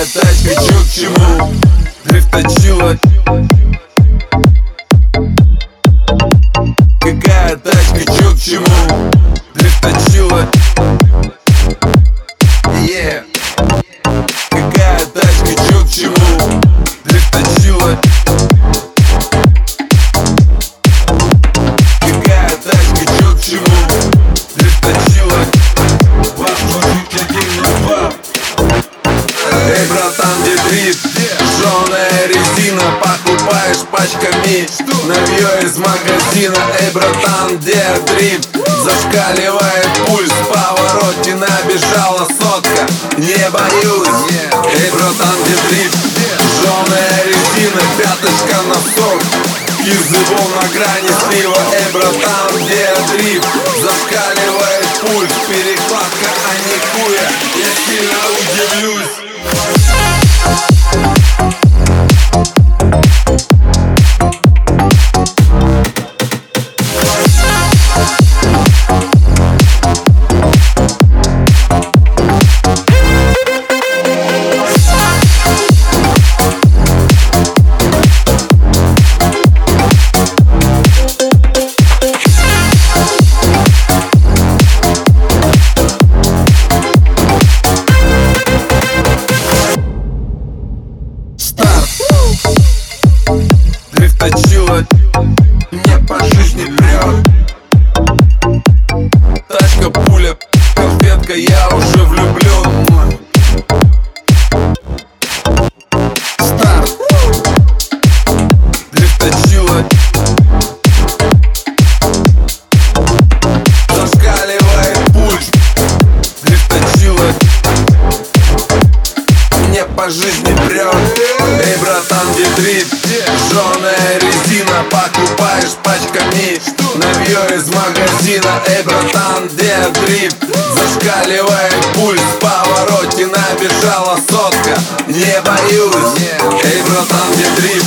Какая тачка, чё к чему? Дрифточила Какая тачка, чё к чему? Дрифточила Yeah Какая тачка, чё к чему? Дрифточила где дрифт? Жженая резина, покупаешь пачками Навье из магазина Эй, братан, где дрифт? Зашкаливает пульс, в повороте набежала сотка Не боюсь Эй, братан, где дрифт? Жженая резина, пяточка на сок Кизывол на грани слива Дрифточила Мне по жизни прет. Тачка, пуля, конфетка, я уже влюблен Старт. Дрифточила Зашкаливает пульс Дрифточила мне по жизни прет. Эй, братан, где Жженая резина, покупаешь пачками Навье из магазина Эй, братан, где дрифт? Зашкаливает пульс, в повороте набежала сотка Не боюсь Эй, братан, где дрифт?